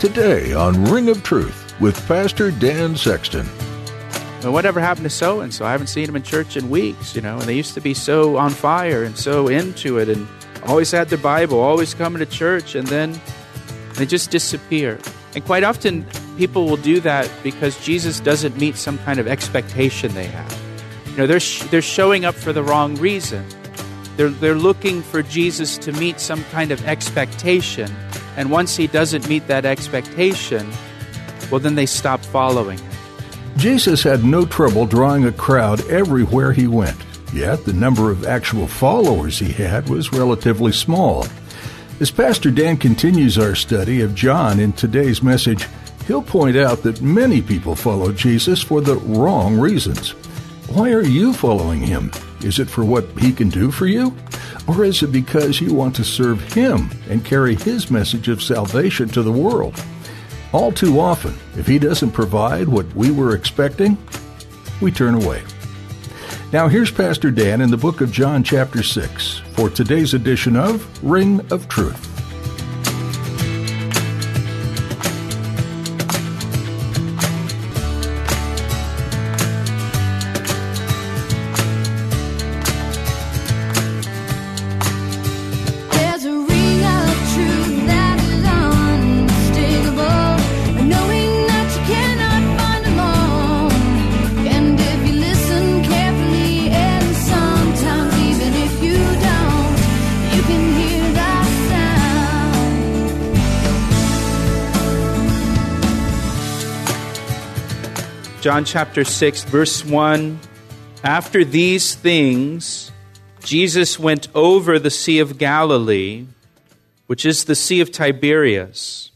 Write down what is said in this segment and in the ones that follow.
Today on Ring of Truth with Pastor Dan Sexton. Well, whatever happened to so and so? I haven't seen them in church in weeks, you know, and they used to be so on fire and so into it and always had their Bible, always coming to church, and then they just disappear. And quite often, people will do that because Jesus doesn't meet some kind of expectation they have. You know, they're, sh- they're showing up for the wrong reason. They're, they're looking for Jesus to meet some kind of expectation. And once he doesn't meet that expectation, well, then they stop following him. Jesus had no trouble drawing a crowd everywhere he went, yet the number of actual followers he had was relatively small. As Pastor Dan continues our study of John in today's message, he'll point out that many people follow Jesus for the wrong reasons. Why are you following him? Is it for what he can do for you? Or is it because you want to serve him and carry his message of salvation to the world? All too often, if he doesn't provide what we were expecting, we turn away. Now, here's Pastor Dan in the book of John, chapter 6, for today's edition of Ring of Truth. John chapter 6, verse 1. After these things, Jesus went over the Sea of Galilee, which is the Sea of Tiberias.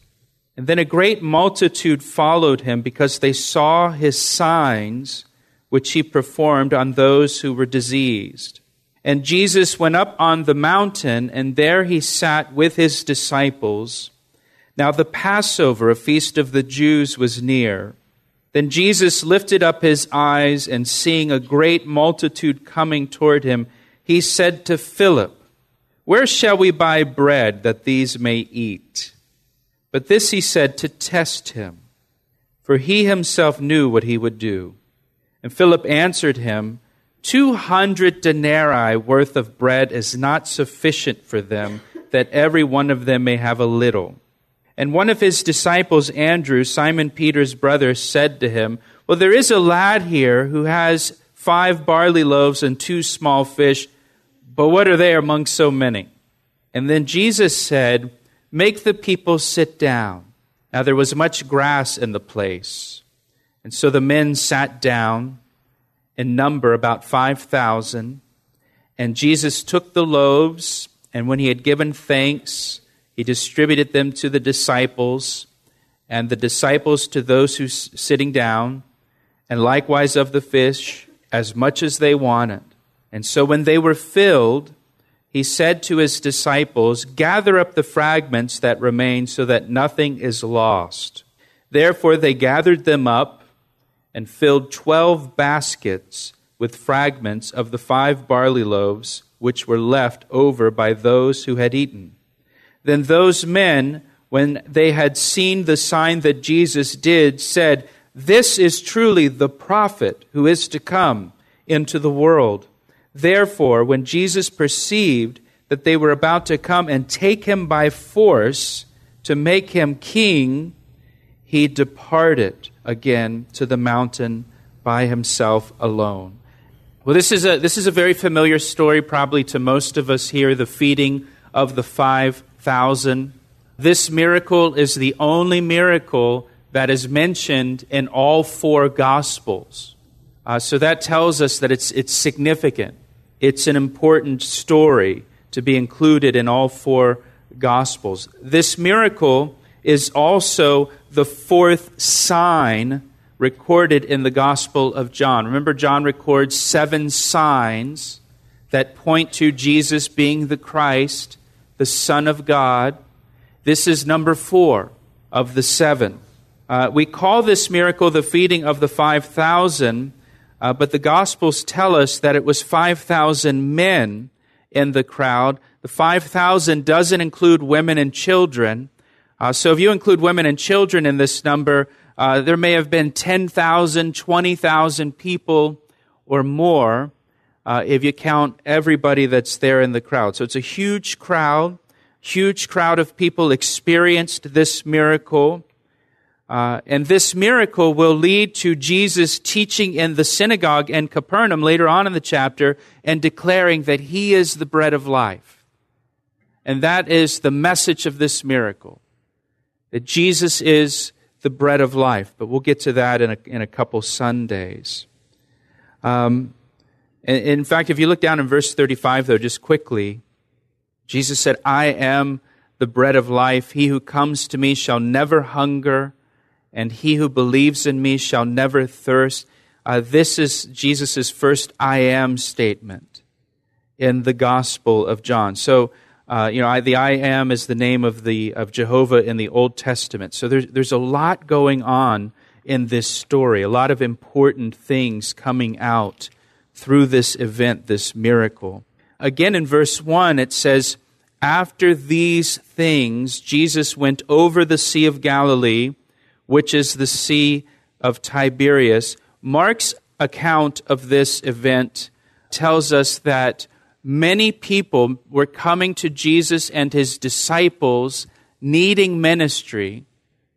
And then a great multitude followed him because they saw his signs which he performed on those who were diseased. And Jesus went up on the mountain, and there he sat with his disciples. Now the Passover, a feast of the Jews, was near. Then Jesus lifted up his eyes, and seeing a great multitude coming toward him, he said to Philip, Where shall we buy bread that these may eat? But this he said to test him, for he himself knew what he would do. And Philip answered him, Two hundred denarii worth of bread is not sufficient for them, that every one of them may have a little. And one of his disciples, Andrew, Simon Peter's brother, said to him, Well, there is a lad here who has five barley loaves and two small fish, but what are they among so many? And then Jesus said, Make the people sit down. Now there was much grass in the place. And so the men sat down, in number about 5,000. And Jesus took the loaves, and when he had given thanks, he distributed them to the disciples, and the disciples to those who sitting down, and likewise of the fish, as much as they wanted. And so when they were filled, he said to his disciples, Gather up the fragments that remain so that nothing is lost. Therefore they gathered them up and filled twelve baskets with fragments of the five barley loaves which were left over by those who had eaten. Then those men, when they had seen the sign that Jesus did, said, This is truly the prophet who is to come into the world. Therefore, when Jesus perceived that they were about to come and take him by force to make him king, he departed again to the mountain by himself alone. Well, this is a, this is a very familiar story, probably to most of us here the feeding of the 5,000. This miracle is the only miracle that is mentioned in all four Gospels. Uh, so that tells us that it's, it's significant. It's an important story to be included in all four Gospels. This miracle is also the fourth sign recorded in the Gospel of John. Remember, John records seven signs that point to Jesus being the Christ, the Son of God. This is number four of the seven. Uh, we call this miracle the feeding of the 5,000, uh, but the Gospels tell us that it was 5,000 men in the crowd. The 5,000 doesn't include women and children. Uh, so if you include women and children in this number, uh, there may have been 10,000, 20,000 people or more uh, if you count everybody that's there in the crowd. So it's a huge crowd. Huge crowd of people experienced this miracle. Uh, and this miracle will lead to Jesus teaching in the synagogue in Capernaum later on in the chapter and declaring that he is the bread of life. And that is the message of this miracle that Jesus is the bread of life. But we'll get to that in a, in a couple Sundays. Um, in fact, if you look down in verse 35, though, just quickly, Jesus said, I am the bread of life. He who comes to me shall never hunger and he who believes in me shall never thirst. Uh, this is Jesus' first I am statement in the Gospel of John. So, uh, you know, I, the I am is the name of, the, of Jehovah in the Old Testament. So there's, there's a lot going on in this story, a lot of important things coming out through this event, this miracle. Again, in verse 1, it says, After these things, Jesus went over the Sea of Galilee which is the Sea of Tiberias. Mark's account of this event tells us that many people were coming to Jesus and his disciples needing ministry.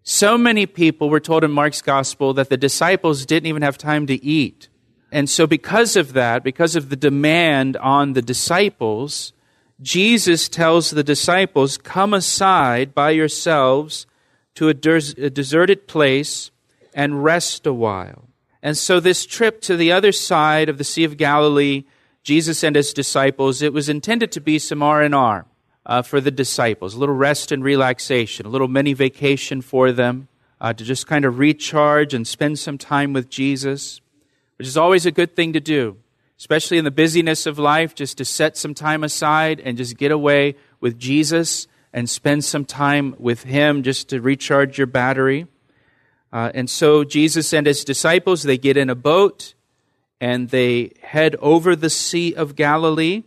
So many people were told in Mark's gospel that the disciples didn't even have time to eat. And so, because of that, because of the demand on the disciples, Jesus tells the disciples, Come aside by yourselves to a, des- a deserted place and rest a while. And so, this trip to the other side of the Sea of Galilee, Jesus and his disciples, it was intended to be some R&R uh, for the disciples, a little rest and relaxation, a little mini vacation for them uh, to just kind of recharge and spend some time with Jesus, which is always a good thing to do, especially in the busyness of life, just to set some time aside and just get away with Jesus and spend some time with Him just to recharge your battery. Uh, and so Jesus and his disciples, they get in a boat and they head over the Sea of Galilee.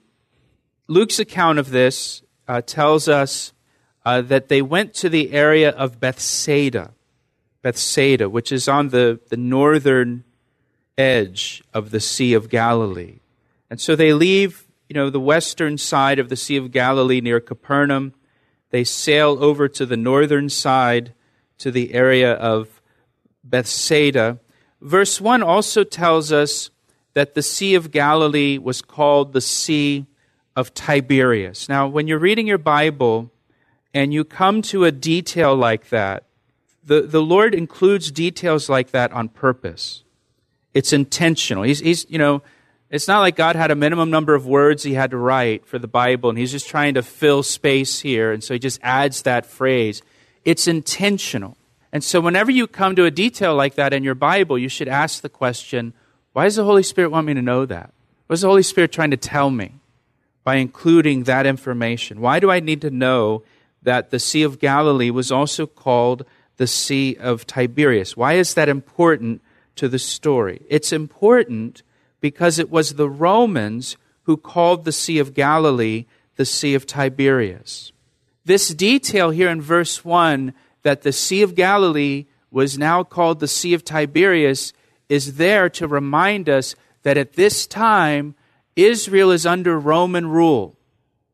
Luke's account of this uh, tells us uh, that they went to the area of Bethsaida, Bethsaida, which is on the, the northern edge of the Sea of Galilee. And so they leave, you know, the western side of the Sea of Galilee near Capernaum, they sail over to the northern side to the area of Bethsaida. Verse 1 also tells us that the Sea of Galilee was called the Sea of Tiberias. Now, when you're reading your Bible and you come to a detail like that, the, the Lord includes details like that on purpose. It's intentional. He's, he's, you know, it's not like God had a minimum number of words he had to write for the Bible, and he's just trying to fill space here, and so he just adds that phrase. It's intentional. And so, whenever you come to a detail like that in your Bible, you should ask the question why does the Holy Spirit want me to know that? What is the Holy Spirit trying to tell me by including that information? Why do I need to know that the Sea of Galilee was also called the Sea of Tiberias? Why is that important to the story? It's important because it was the Romans who called the Sea of Galilee the Sea of Tiberias. This detail here in verse 1 that the Sea of Galilee was now called the Sea of Tiberias is there to remind us that at this time, Israel is under Roman rule.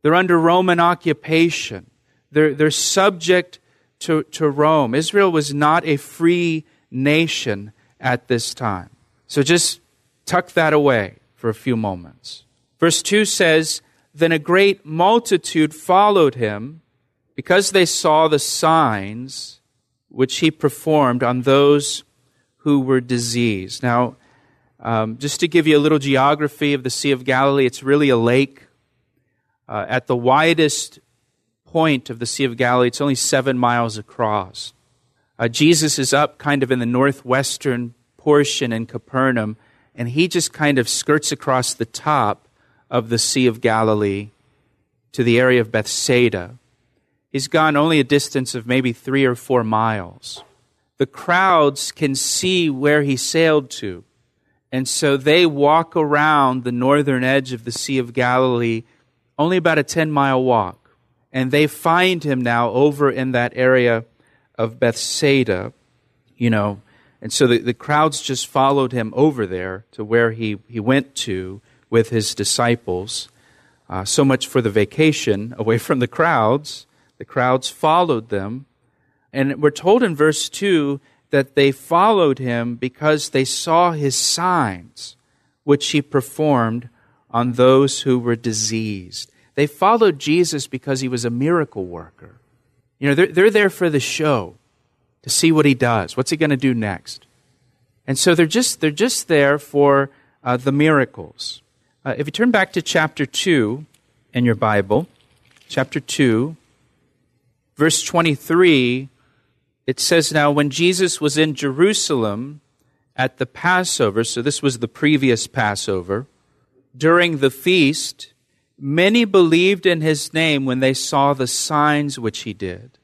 They're under Roman occupation. They're, they're subject to, to Rome. Israel was not a free nation at this time. So just tuck that away for a few moments. Verse 2 says, Then a great multitude followed him because they saw the signs which he performed on those who were diseased. Now, um, just to give you a little geography of the Sea of Galilee, it's really a lake. Uh, at the widest point of the Sea of Galilee. It's only seven miles across. Uh, Jesus is up kind of in the northwestern portion in Capernaum, and he just kind of skirts across the top of the Sea of Galilee to the area of Bethsaida. He's gone only a distance of maybe three or four miles. The crowds can see where he sailed to, and so they walk around the northern edge of the Sea of Galilee, only about a 10 mile walk. And they find him now over in that area of Bethsaida, you know. And so the, the crowds just followed him over there to where he, he went to with his disciples. Uh, so much for the vacation away from the crowds. The crowds followed them. And we're told in verse 2 that they followed him because they saw his signs, which he performed on those who were diseased. They followed Jesus because he was a miracle worker. You know, they're, they're there for the show, to see what he does. What's he going to do next? And so they're just, they're just there for uh, the miracles. Uh, if you turn back to chapter 2 in your Bible, chapter 2, verse 23, it says, Now, when Jesus was in Jerusalem at the Passover, so this was the previous Passover, during the feast, many believed in his name when they saw the signs which he did.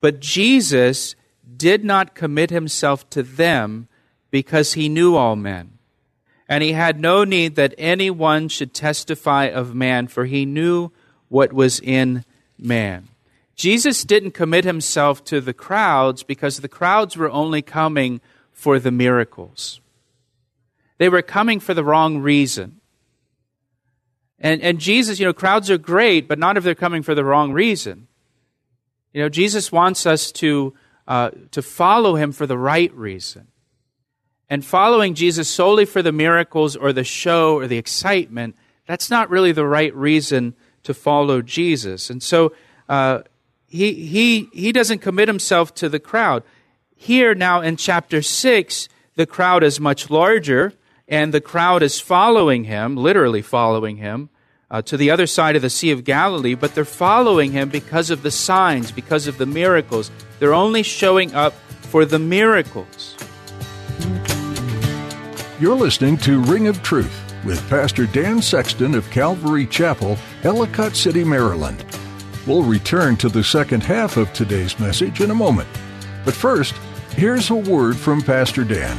But Jesus did not commit himself to them because he knew all men. And he had no need that anyone should testify of man, for he knew what was in man. Jesus didn't commit himself to the crowds because the crowds were only coming for the miracles. They were coming for the wrong reason. And, and Jesus, you know, crowds are great, but not if they're coming for the wrong reason. You know, Jesus wants us to, uh, to follow him for the right reason. And following Jesus solely for the miracles or the show or the excitement, that's not really the right reason to follow Jesus. And so uh, he, he, he doesn't commit himself to the crowd. Here now in chapter 6, the crowd is much larger, and the crowd is following him, literally following him, uh, to the other side of the Sea of Galilee, but they're following him because of the signs, because of the miracles. They're only showing up for the miracles. You're listening to Ring of Truth with Pastor Dan Sexton of Calvary Chapel, Ellicott City, Maryland. We'll return to the second half of today's message in a moment. But first, here's a word from Pastor Dan.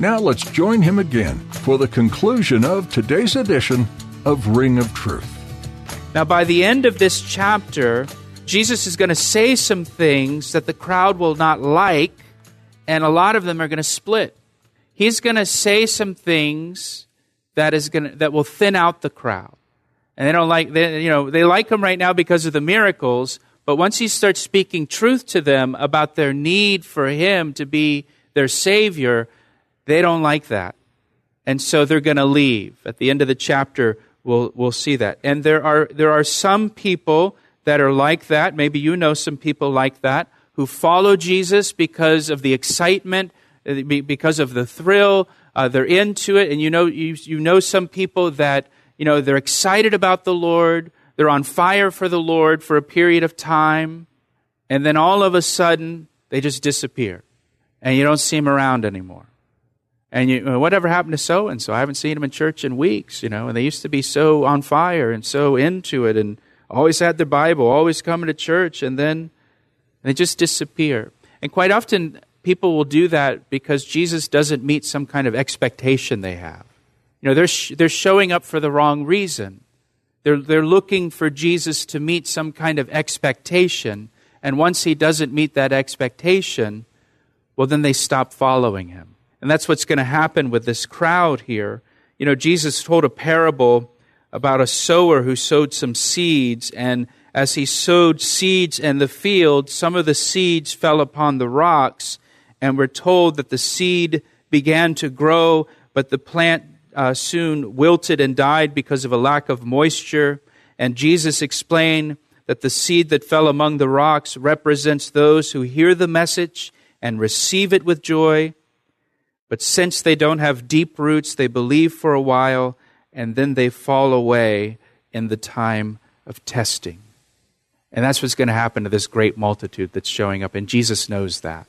Now let's join him again for the conclusion of today's edition of Ring of Truth. Now, by the end of this chapter, Jesus is going to say some things that the crowd will not like, and a lot of them are going to split. He's going to say some things that is going to, that will thin out the crowd, and they don't like they, you know they like him right now because of the miracles. But once he starts speaking truth to them about their need for him to be their savior, they don't like that, and so they're going to leave. At the end of the chapter, we'll we'll see that. And there are there are some people that are like that. Maybe you know some people like that who follow Jesus because of the excitement, because of the thrill. Uh, they're into it, and you know you you know some people that you know they're excited about the Lord. They're on fire for the Lord for a period of time, and then all of a sudden they just disappear, and you don't see them around anymore. And you, uh, whatever happened to so and so? I haven't seen them in church in weeks, you know. And they used to be so on fire and so into it, and always had their Bible, always coming to church, and then they just disappear. And quite often, people will do that because Jesus doesn't meet some kind of expectation they have. You know, they're sh- they're showing up for the wrong reason. They're they're looking for Jesus to meet some kind of expectation, and once he doesn't meet that expectation, well, then they stop following him. And that's what's going to happen with this crowd here. You know, Jesus told a parable about a sower who sowed some seeds, and as he sowed seeds in the field, some of the seeds fell upon the rocks, and we're told that the seed began to grow, but the plant uh, soon wilted and died because of a lack of moisture. And Jesus explained that the seed that fell among the rocks represents those who hear the message and receive it with joy. But since they don't have deep roots, they believe for a while and then they fall away in the time of testing. And that's what's going to happen to this great multitude that's showing up. And Jesus knows that.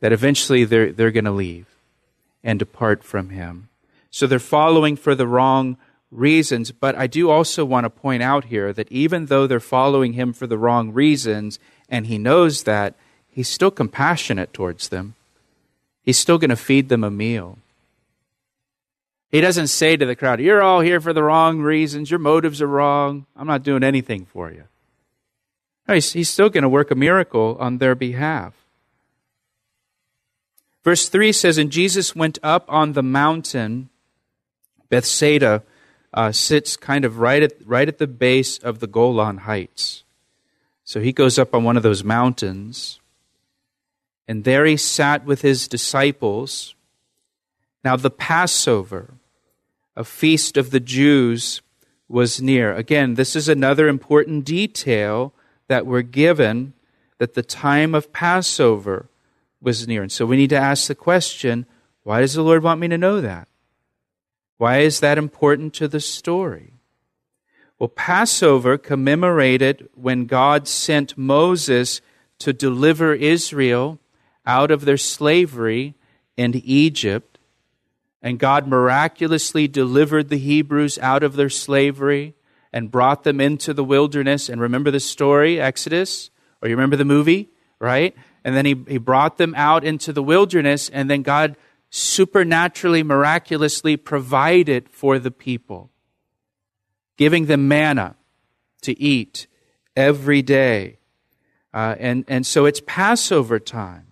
That eventually they're, they're going to leave and depart from him. So they're following for the wrong reasons. But I do also want to point out here that even though they're following him for the wrong reasons, and he knows that, he's still compassionate towards them. He's still going to feed them a meal. He doesn't say to the crowd, You're all here for the wrong reasons. Your motives are wrong. I'm not doing anything for you. No, he's, he's still going to work a miracle on their behalf. Verse 3 says, And Jesus went up on the mountain. Bethsaida uh, sits kind of right at, right at the base of the Golan Heights. So he goes up on one of those mountains. And there he sat with his disciples. Now, the Passover, a feast of the Jews, was near. Again, this is another important detail that we're given that the time of Passover was near. And so we need to ask the question why does the Lord want me to know that? Why is that important to the story? Well, Passover commemorated when God sent Moses to deliver Israel out of their slavery in Egypt. And God miraculously delivered the Hebrews out of their slavery and brought them into the wilderness. And remember the story, Exodus? Or you remember the movie, right? And then he, he brought them out into the wilderness, and then God supernaturally, miraculously provided for the people, giving them manna to eat every day. Uh, and, and so it's Passover time.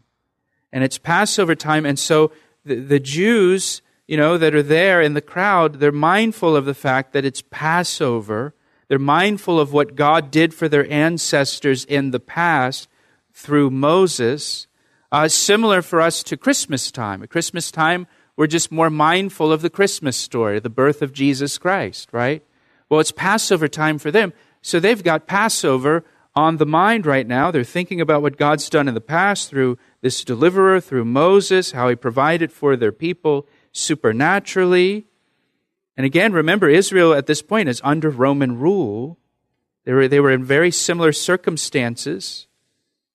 And it's Passover time, and so the, the Jews, you know, that are there in the crowd, they're mindful of the fact that it's Passover. They're mindful of what God did for their ancestors in the past through Moses. Uh, similar for us to Christmas time. At Christmas time, we're just more mindful of the Christmas story, the birth of Jesus Christ, right? Well, it's Passover time for them. So they've got Passover on the mind right now. They're thinking about what God's done in the past through this deliverer, through Moses, how he provided for their people supernaturally. And again, remember, Israel at this point is under Roman rule. They were, they were in very similar circumstances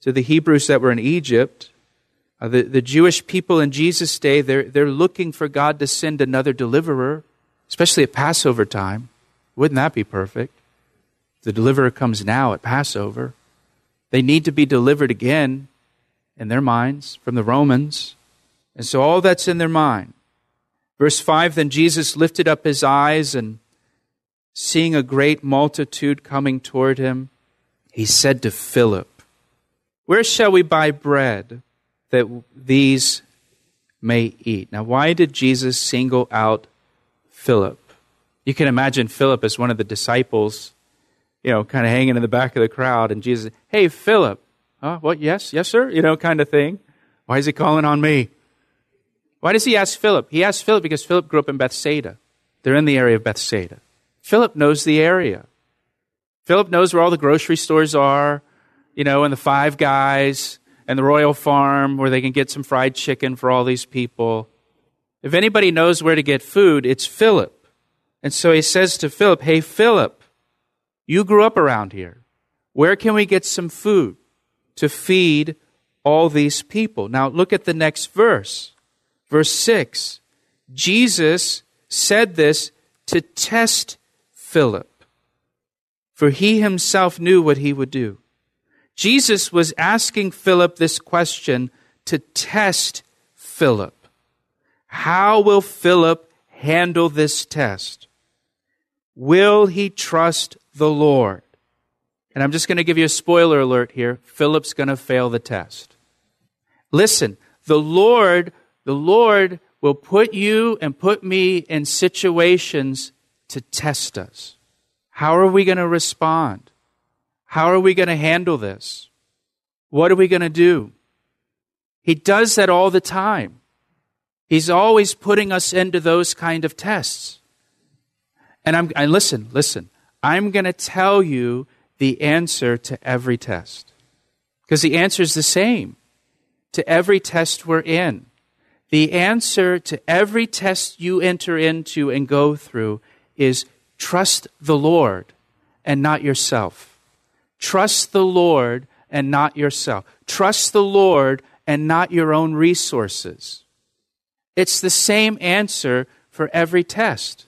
to the Hebrews that were in Egypt. Uh, the, the Jewish people in Jesus' day, they're, they're looking for God to send another deliverer, especially at Passover time. Wouldn't that be perfect? The deliverer comes now at Passover. They need to be delivered again in their minds from the Romans. And so all that's in their mind. Verse 5 Then Jesus lifted up his eyes and seeing a great multitude coming toward him, he said to Philip, Where shall we buy bread that these may eat? Now, why did Jesus single out Philip? You can imagine Philip as one of the disciples, you know, kind of hanging in the back of the crowd, and Jesus, hey, Philip, huh? What? Yes, yes, sir, you know, kind of thing. Why is he calling on me? Why does he ask Philip? He asked Philip because Philip grew up in Bethsaida. They're in the area of Bethsaida. Philip knows the area. Philip knows where all the grocery stores are, you know, and the Five Guys and the Royal Farm where they can get some fried chicken for all these people. If anybody knows where to get food, it's Philip. And so he says to Philip, Hey, Philip, you grew up around here. Where can we get some food to feed all these people? Now look at the next verse. Verse 6 Jesus said this to test Philip, for he himself knew what he would do. Jesus was asking Philip this question to test Philip. How will Philip handle this test? Will he trust the Lord? And I'm just going to give you a spoiler alert here. Philip's going to fail the test. Listen, the Lord the Lord will put you and put me in situations to test us. How are we going to respond? How are we going to handle this? What are we going to do? He does that all the time. He's always putting us into those kind of tests. And I'm and listen, listen. I'm going to tell you the answer to every test. Because the answer is the same to every test we're in. The answer to every test you enter into and go through is trust the Lord and not yourself. Trust the Lord and not yourself. Trust the Lord and not your own resources. It's the same answer for every test.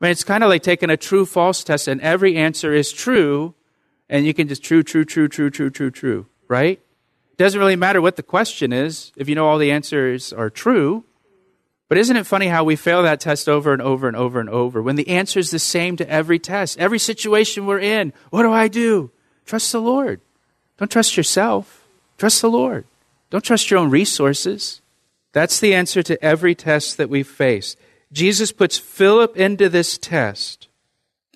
I mean, it's kind of like taking a true false test and every answer is true, and you can just true, true, true, true, true, true, true, right? It doesn't really matter what the question is if you know all the answers are true. But isn't it funny how we fail that test over and over and over and over when the answer is the same to every test, every situation we're in? What do I do? Trust the Lord. Don't trust yourself. Trust the Lord. Don't trust your own resources. That's the answer to every test that we face. Jesus puts Philip into this test.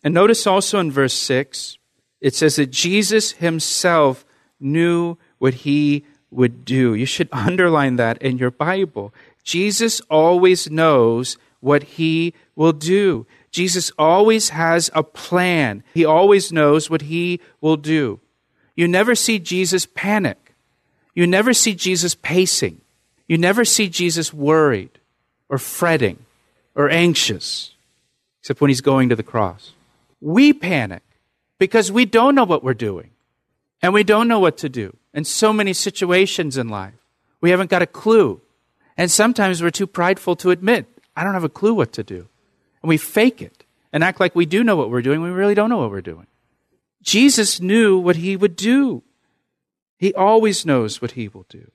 And notice also in verse 6, it says that Jesus himself knew what he would do. You should underline that in your Bible. Jesus always knows what he will do. Jesus always has a plan. He always knows what he will do. You never see Jesus panic. You never see Jesus pacing. You never see Jesus worried or fretting or anxious, except when he's going to the cross. We panic because we don't know what we're doing and we don't know what to do in so many situations in life. We haven't got a clue. And sometimes we're too prideful to admit, I don't have a clue what to do. And we fake it and act like we do know what we're doing. We really don't know what we're doing. Jesus knew what he would do. He always knows what he will do.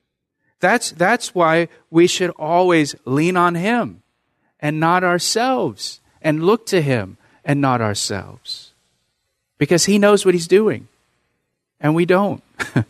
That's, that's why we should always lean on him and not ourselves and look to him and not ourselves. Because he knows what he's doing and we don't.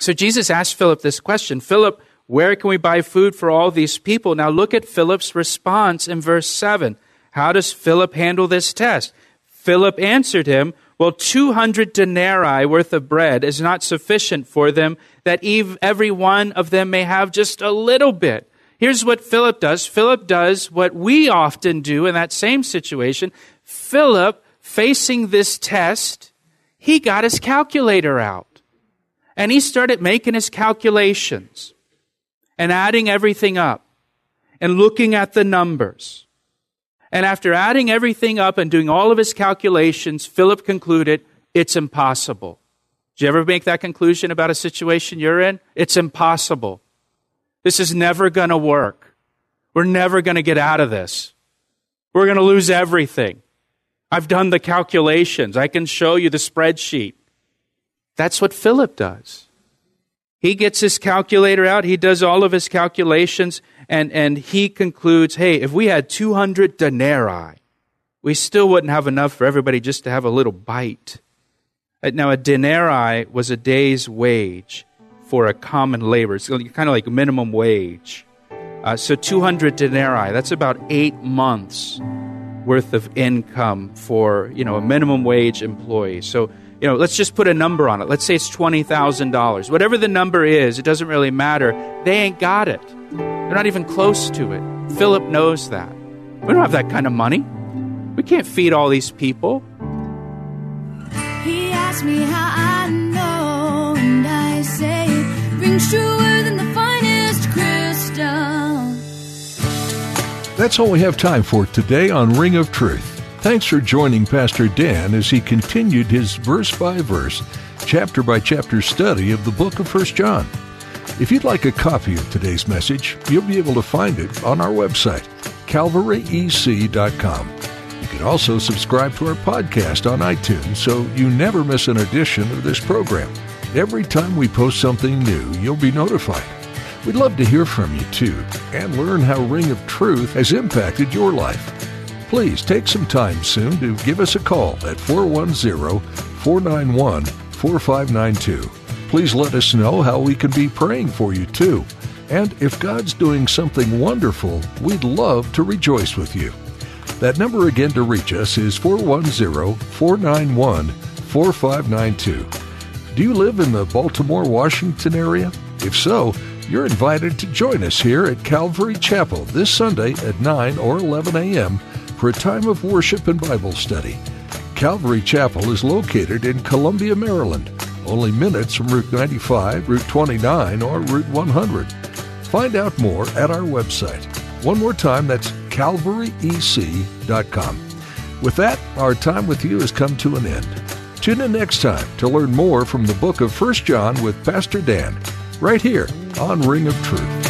so Jesus asked Philip this question Philip, where can we buy food for all these people? Now look at Philip's response in verse 7. How does Philip handle this test? Philip answered him, Well, 200 denarii worth of bread is not sufficient for them, that every one of them may have just a little bit. Here's what Philip does Philip does what we often do in that same situation. Philip, facing this test, he got his calculator out and he started making his calculations and adding everything up and looking at the numbers. And after adding everything up and doing all of his calculations, Philip concluded it's impossible. Did you ever make that conclusion about a situation you're in? It's impossible. This is never going to work. We're never going to get out of this. We're going to lose everything. I've done the calculations. I can show you the spreadsheet. That's what Philip does. He gets his calculator out, he does all of his calculations, and, and he concludes hey, if we had 200 denarii, we still wouldn't have enough for everybody just to have a little bite. Uh, now, a denarii was a day's wage for a common labor. It's kind of like minimum wage. Uh, so 200 denarii, that's about eight months worth of income for, you know, a minimum wage employee. So you know, let's just put a number on it. Let's say it's $20,000. Whatever the number is, it doesn't really matter. They ain't got it. They're not even close to it. Philip knows that. We don't have that kind of money. We can't feed all these people. He asked me how I That's all we have time for today on Ring of Truth. Thanks for joining Pastor Dan as he continued his verse by verse, chapter by chapter study of the book of 1 John. If you'd like a copy of today's message, you'll be able to find it on our website, calvaryec.com. You can also subscribe to our podcast on iTunes so you never miss an edition of this program. Every time we post something new, you'll be notified. We'd love to hear from you too and learn how Ring of Truth has impacted your life please take some time soon to give us a call at 410 491 4592. Please let us know how we can be praying for you too. And if God's doing something wonderful, we'd love to rejoice with you. That number again to reach us is 410 491 4592. Do you live in the Baltimore, Washington area? If so, you're invited to join us here at Calvary Chapel this Sunday at 9 or 11 a.m. for a time of worship and Bible study. Calvary Chapel is located in Columbia, Maryland, only minutes from Route 95, Route 29, or Route 100. Find out more at our website. One more time, that's calvaryec.com. With that, our time with you has come to an end. Tune in next time to learn more from the book of 1 John with Pastor Dan, right here on Ring of Truth.